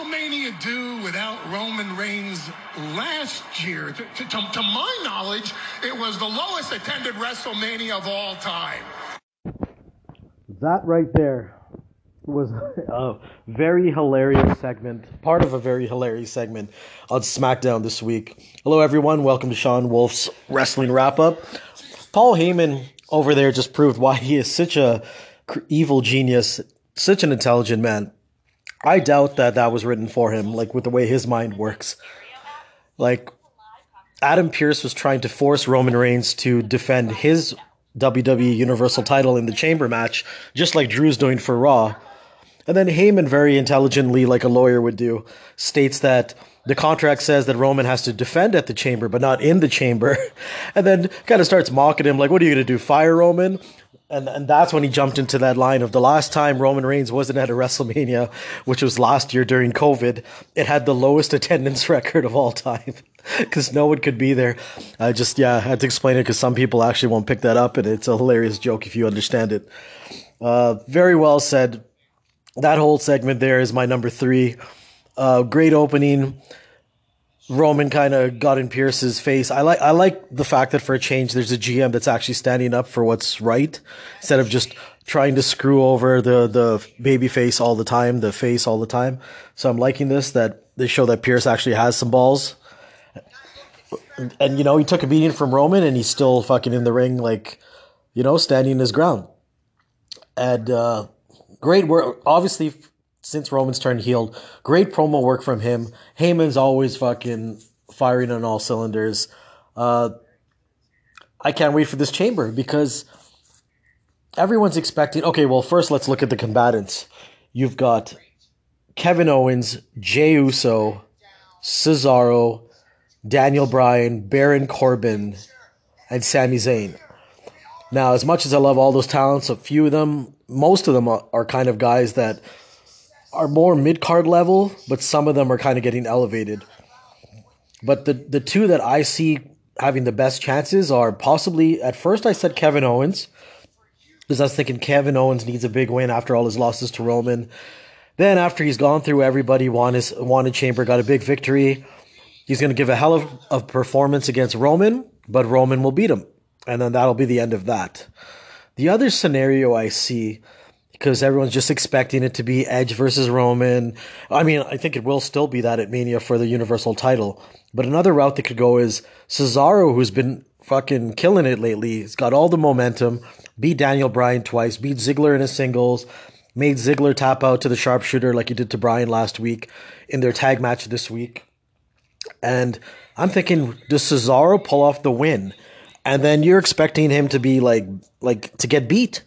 WrestleMania do without Roman Reigns last year? To, to, to my knowledge, it was the lowest attended WrestleMania of all time. That right there was a very hilarious segment, part of a very hilarious segment on SmackDown this week. Hello, everyone. Welcome to Sean Wolf's Wrestling Wrap Up. Paul Heyman over there just proved why he is such a evil genius, such an intelligent man. I doubt that that was written for him, like with the way his mind works. Like, Adam Pearce was trying to force Roman Reigns to defend his WWE Universal title in the chamber match, just like Drew's doing for Raw. And then Heyman, very intelligently, like a lawyer would do, states that the contract says that Roman has to defend at the chamber, but not in the chamber. And then kind of starts mocking him, like, what are you going to do, fire Roman? And, and that's when he jumped into that line of the last time Roman Reigns wasn't at a WrestleMania, which was last year during COVID, it had the lowest attendance record of all time because no one could be there. I just, yeah, I had to explain it because some people actually won't pick that up, and it's a hilarious joke if you understand it. Uh, very well said. That whole segment there is my number three. Uh, great opening. Roman kind of got in Pearce's face. I like I like the fact that for a change, there's a GM that's actually standing up for what's right instead of just trying to screw over the the baby face all the time, the face all the time. So I'm liking this that they show that Pierce actually has some balls. And, and you know, he took a beating from Roman, and he's still fucking in the ring, like you know, standing his ground. And uh, great work, obviously since Roman's turned heel. Great promo work from him. Heyman's always fucking firing on all cylinders. Uh, I can't wait for this chamber because everyone's expecting. Okay, well, first let's look at the combatants. You've got Kevin Owens, Jey Uso, Cesaro, Daniel Bryan, Baron Corbin, and Sami Zayn. Now, as much as I love all those talents, a few of them, most of them are, are kind of guys that are more mid card level, but some of them are kind of getting elevated. But the the two that I see having the best chances are possibly at first I said Kevin Owens because I was thinking Kevin Owens needs a big win after all his losses to Roman. Then after he's gone through everybody, won his wanted chamber, got a big victory. He's going to give a hell of a performance against Roman, but Roman will beat him, and then that'll be the end of that. The other scenario I see because everyone's just expecting it to be Edge versus Roman. I mean, I think it will still be that at Mania for the Universal title. But another route that could go is Cesaro, who's been fucking killing it lately. He's got all the momentum. Beat Daniel Bryan twice. Beat Ziggler in his singles. Made Ziggler tap out to the sharpshooter like he did to Bryan last week in their tag match this week. And I'm thinking, does Cesaro pull off the win? And then you're expecting him to be like, like to get beat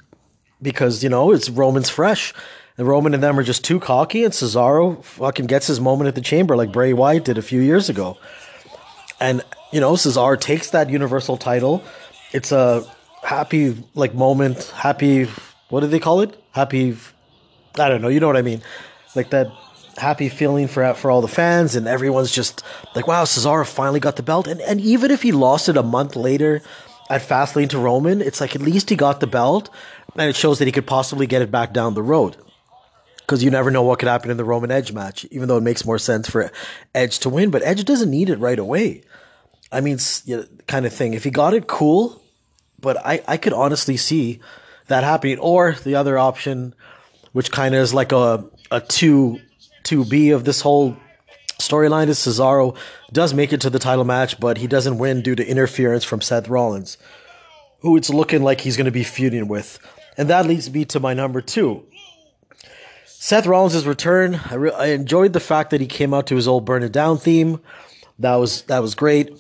because you know it's Roman's fresh. And Roman and them are just too cocky, and Cesaro fucking gets his moment at the chamber like Bray Wyatt did a few years ago. And you know, Cesaro takes that Universal title. It's a happy like moment, happy. What do they call it? Happy. I don't know. You know what I mean? Like that happy feeling for for all the fans, and everyone's just like, "Wow, Cesaro finally got the belt." And and even if he lost it a month later at Fastlane to Roman, it's like at least he got the belt, and it shows that he could possibly get it back down the road. Because you never know what could happen in the Roman Edge match, even though it makes more sense for Edge to win. But Edge doesn't need it right away. I mean, you know, kind of thing. If he got it, cool. But I, I could honestly see that happening. Or the other option, which kind of is like a, a 2 2B of this whole storyline, is Cesaro does make it to the title match, but he doesn't win due to interference from Seth Rollins, who it's looking like he's going to be feuding with. And that leads me to my number two. Seth Rollins' return. I, re- I enjoyed the fact that he came out to his old Burn It Down theme. That was that was great.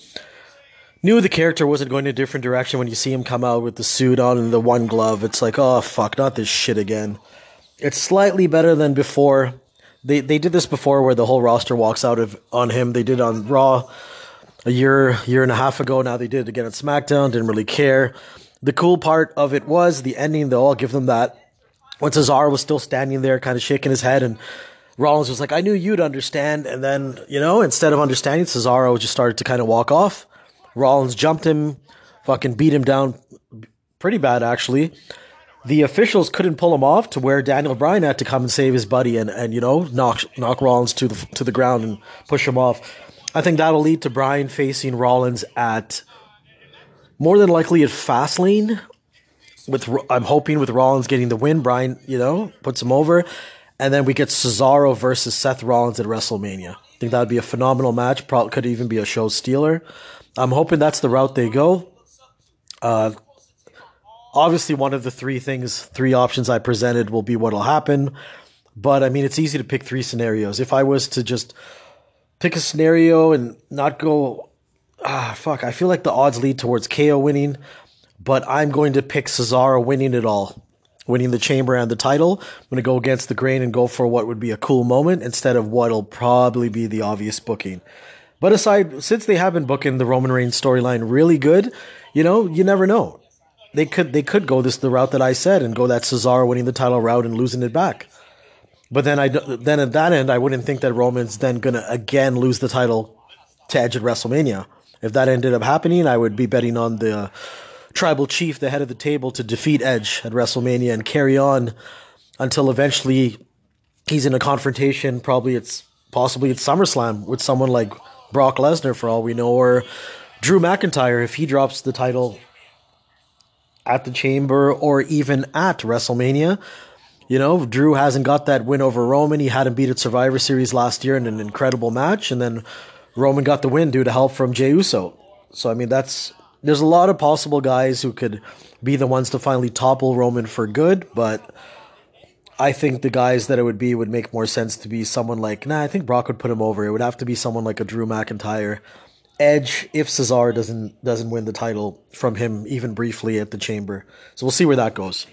Knew the character wasn't going in a different direction when you see him come out with the suit on and the one glove. It's like, oh fuck, not this shit again. It's slightly better than before. They they did this before where the whole roster walks out of on him. They did on Raw a year year and a half ago. Now they did it again at SmackDown. Didn't really care. The cool part of it was the ending, though. I'll give them that. When Cesaro was still standing there, kind of shaking his head, and Rollins was like, I knew you'd understand. And then, you know, instead of understanding, Cesaro just started to kind of walk off. Rollins jumped him, fucking beat him down pretty bad, actually. the officials couldn't pull him off to where Daniel Bryan had to come and save his buddy and, and you know knock knock Rollins to the to the ground and push him off. I think that'll lead to Bryan facing Rollins at more than likely at Fastlane. With I'm hoping with Rollins getting the win, Bryan, you know puts him over, and then we get Cesaro versus Seth Rollins at WrestleMania. I think that would be a phenomenal match. Probably could even be a show stealer. I'm hoping that's the route they go. Uh, obviously one of the three things, three options I presented will be what'll happen. But I mean, it's easy to pick three scenarios. If I was to just pick a scenario and not go, ah, fuck, I feel like the odds lead towards KO winning, but I'm going to pick Cesaro winning it all, winning the chamber and the title. I'm going to go against the grain and go for what would be a cool moment instead of what'll probably be the obvious booking. But aside, since they have been booking the Roman Reigns storyline really good, you know, you never know they could they could go this the route that I said and go that Cesaro winning the title route and losing it back. But then I then at that end I wouldn't think that Roman's then gonna again lose the title to Edge at WrestleMania. If that ended up happening, I would be betting on the uh, tribal chief, the head of the table, to defeat Edge at WrestleMania and carry on until eventually he's in a confrontation. Probably it's possibly it's SummerSlam with someone like Brock Lesnar for all we know, or Drew McIntyre if he drops the title at the Chamber or even at WrestleMania. You know, Drew hasn't got that win over Roman. He hadn't beat at Survivor Series last year in an incredible match, and then Roman got the win due to help from Jey Uso. So I mean, that's there's a lot of possible guys who could be the ones to finally topple Roman for good, but I think the guys that it would be would make more sense to be someone like nah. I think Brock would put him over. It would have to be someone like a Drew McIntyre Edge if Cesaro doesn't doesn't win the title from him even briefly at the chamber. So we'll see where that goes.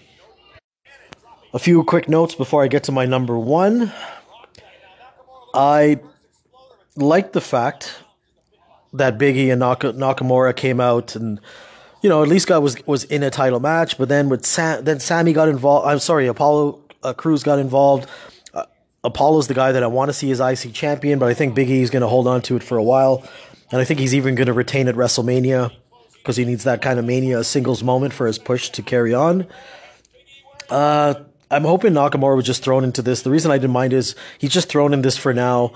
A few quick notes before I get to my number one. I like the fact that Biggie and Nakamura came out and you know at least got was was in a title match, but then with Sam, then Sami got involved. I'm sorry, Apollo uh, Crews got involved. Uh, Apollo's the guy that I want to see as IC champion, but I think Biggie is going to hold on to it for a while. And I think he's even going to retain at WrestleMania because he needs that kind of mania singles moment for his push to carry on. Uh, I'm hoping Nakamura was just thrown into this. The reason I didn't mind is he's just thrown in this for now,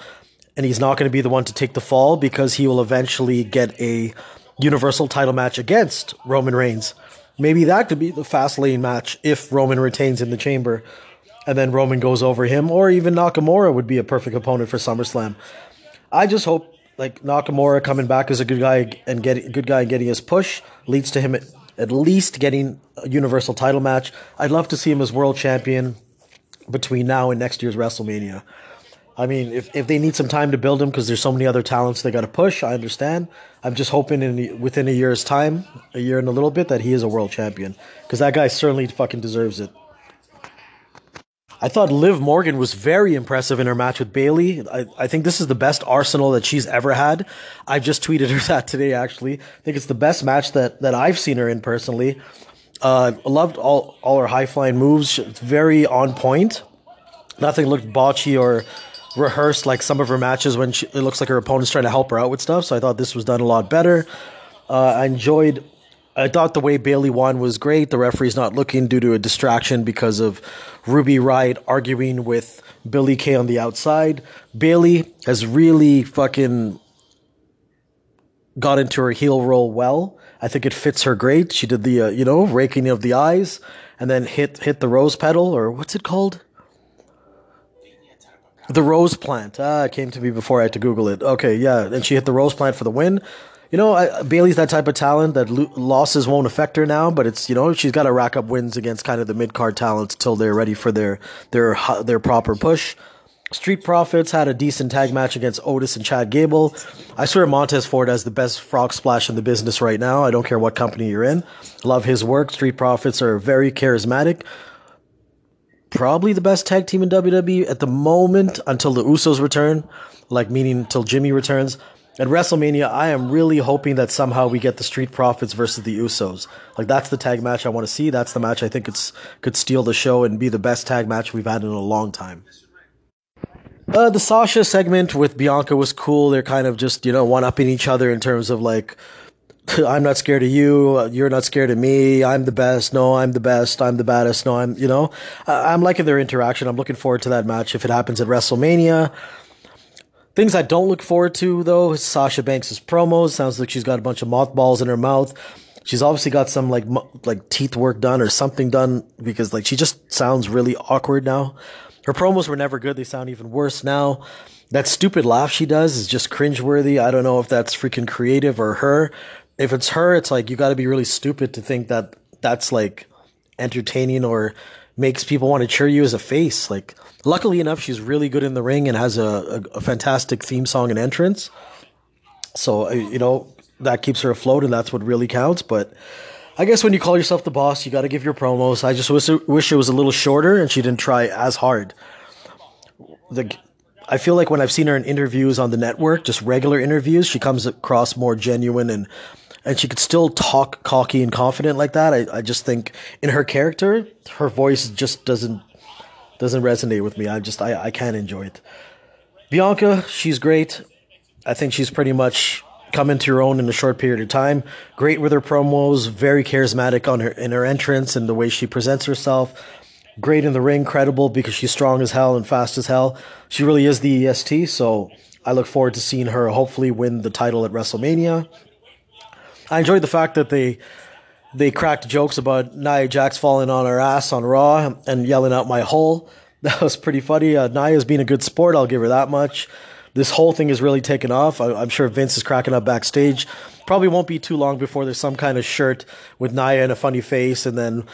and he's not going to be the one to take the fall because he will eventually get a Universal title match against Roman Reigns. Maybe that could be the Fastlane match if Roman retains in the chamber and then Roman goes over him, or even Nakamura would be a perfect opponent for SummerSlam. I just hope like Nakamura coming back as a good guy and getting good guy and getting his push leads to him at, at least getting a universal title match. I'd love to see him as world champion between now and next year's WrestleMania. I mean, if, if they need some time to build him because there's so many other talents they got to push, I understand. I'm just hoping in within a year's time, a year and a little bit, that he is a world champion because that guy certainly fucking deserves it. I thought Liv Morgan was very impressive in her match with Bayley. I, I think this is the best arsenal that she's ever had. I just tweeted her that today, actually. I think it's the best match that, that I've seen her in personally. Uh, loved all, all her high flying moves. It's very on point. Nothing looked botchy or rehearsed like some of her matches when she, it looks like her opponent's trying to help her out with stuff. So I thought this was done a lot better. Uh, I enjoyed I thought the way Bayley won was great. The referee's not looking due to a distraction because of Ruby Riott arguing with Billie Kay on the outside. Bayley has really fucking got into her heel role well. I think it fits her great. She did the uh, you know raking of the eyes and then hit hit the rose petal or what's it called? The rose plant. Ah, it came to me before I had to Google it. Okay, yeah, and she hit the rose plant for the win you know, I, Bayley's that type of talent that lo- losses won't affect her now, but it's you know she's got to rack up wins against kind of the mid card talents till they're ready for their their their proper push. Street Profits had a decent tag match against Otis and Chad Gable. I swear Montez Ford has the best frog splash in the business right now. I don't care what company you're in. Love his work. Street Profits are very charismatic. Probably the best tag team in WWE at the moment until the Usos return, like meaning until Jimmy returns at WrestleMania, I am really hoping that somehow we get the Street Profits versus the Usos. Like that's the tag match I want to see. That's the match I think it's could steal the show and be the best tag match we've had in a long time. Uh, the Sasha segment with Bianca was cool. They're kind of just you know one upping each other in terms of like I'm not scared of you. You're not scared of me. I'm the best. No, I'm the best. I'm the baddest. No, I'm, you know, I'm liking their interaction. I'm looking forward to that match if it happens at WrestleMania. Things I don't look forward to though is Sasha Banks' promos. Sounds like she's got a bunch of mothballs in her mouth. She's obviously got some like like teeth work done or something done because like she just sounds really awkward now. Her promos were never good. They sound even worse now. That stupid laugh she does is just cringeworthy. I don't know if that's freaking creative or her. If it's her, it's like you got to be really stupid to think that that's like entertaining or makes people want to cheer you as a face. Like Luckily enough, she's really good in the ring and has a, a, a fantastic theme song and entrance. So, uh, you know, that keeps her afloat and that's what really counts. But I guess when you call yourself the boss, you got to give your promos. I just wish, wish it was a little shorter and she didn't try as hard. The, I feel like when I've seen her in interviews on the network, just regular interviews, she comes across more genuine and and she could still talk cocky and confident like that. I, I just think in her character, her voice just doesn't doesn't resonate with me. I just I, I can't enjoy it. Bianca, she's great. I think she's pretty much come into her own in a short period of time. Great with her promos, very charismatic on her in her entrance and the way she presents herself. Great in the ring, credible because she's strong as hell and fast as hell. She really is the EST, so I look forward to seeing her hopefully win the title at WrestleMania. I enjoyed the fact that they they cracked jokes about Nia Jax falling on her ass on Raw and yelling out my hole. That was pretty funny. Uh, Nia's being a good sport. I'll give her that much. This hole thing is really taken off. I, am sure Vince is cracking up backstage. Probably won't be too long before there's some kind of shirt with Nia and a funny face and then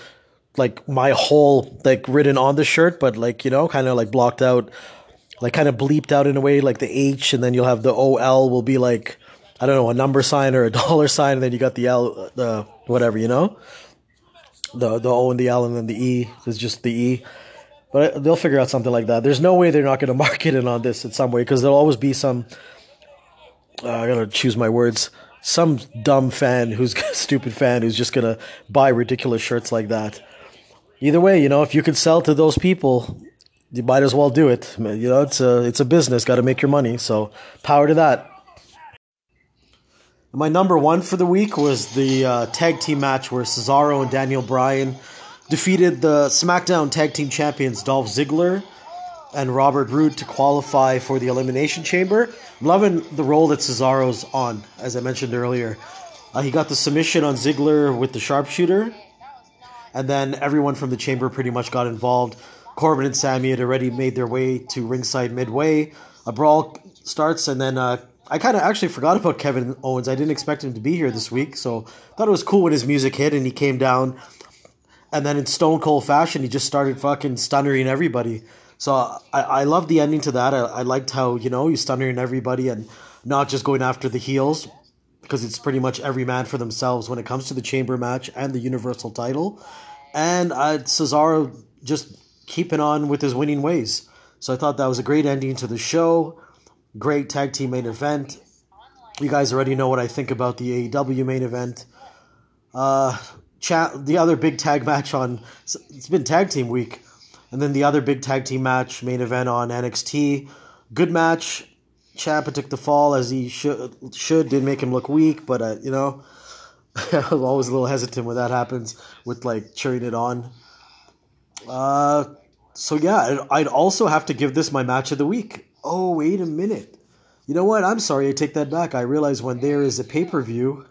like my whole like written on the shirt, but like, you know, kind of like blocked out, like kind of bleeped out in a way, like the H, and then you'll have the OL will be like I don't know, a number sign or a dollar sign, and then you got the L, the whatever, you know, the the O and the L, and then the E is just the E. But they'll figure out something like that. There's no way they're not going to market it on this in some way because there'll always be some. Uh, I gotta choose my words. Some dumb fan who's a stupid fan who's just gonna buy ridiculous shirts like that. Either way, you know, if you can sell to those people, you might as well do it. You know, it's a it's a business. Got to make your money. So power to that. My number one for the week was the uh, tag team match where Cesaro and Daniel Bryan defeated the SmackDown Tag Team Champions Dolph Ziggler and Robert Roode to qualify for the Elimination Chamber. I'm loving the role that Cesaro's on, as I mentioned earlier. Uh, he got the submission on Ziggler with the sharpshooter, and then everyone from the chamber pretty much got involved. Corbin and Sami had already made their way to ringside midway. A brawl starts, and then uh, I kind of actually forgot about Kevin Owens. I didn't expect him to be here this week, so thought it was cool when his music hit and he came down. And then in Stone Cold fashion, he just started fucking stunnering everybody. So I, I love the ending to that. I, I liked how, you know, he's stunnering everybody and not just going after the heels because it's pretty much every man for themselves when it comes to the chamber match and the universal title. And uh, Cesaro just keeping on with his winning ways. So I thought that was a great ending to the show. Great tag team main event. You guys already know what I think about the AEW main event. Uh, chat the other big tag match on it's been tag team week, and then the other big tag team match main event on NXT. Good match. Ciampa took the fall as he should. Should did make him look weak, but uh, you know, I'm always a little hesitant when that happens with like cheering it on. Uh, so yeah, I'd also have to give this my match of the week. Oh, wait a minute. You know what? I'm sorry, I take that back. I realize when there is a pay per view,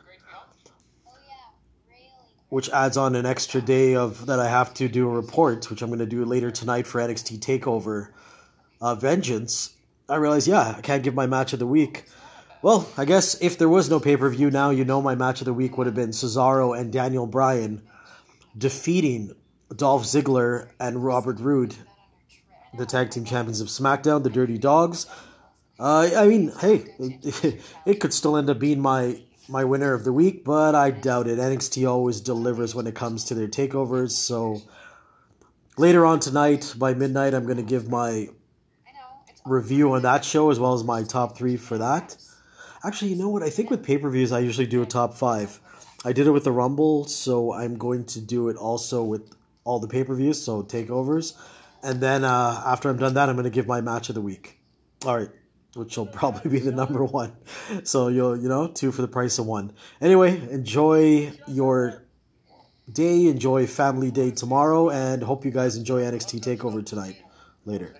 which adds on an extra day of that I have to do a report, which I'm going to do later tonight for NXT Takeover uh, Vengeance. I realize, yeah, I can't give my match of the week. Well, I guess if there was no pay per view now, you know my match of the week would have been Cesaro and Daniel Bryan defeating Dolph Ziggler and Robert Roode the tag team champions of SmackDown, the Dirty Dogs. Uh, I mean, hey, it, it could still end up being my my winner of the week, but I doubt it. NXT always delivers when it comes to their takeovers. So later on tonight, by midnight, I'm going to give my review on that show as well as my top three for that. Actually, you know what? I think with pay per views, I usually do a top five. I did it with the Rumble, so I'm going to do it also with all the pay per views, so takeovers. And then uh, after I'm done that, I'm going to give my match of the week. All right. which will probably be the number one. So you'll you know two for the price of one. Anyway, enjoy your day, enjoy Family Day tomorrow, and hope you guys enjoy NXT Takeover tonight. Later.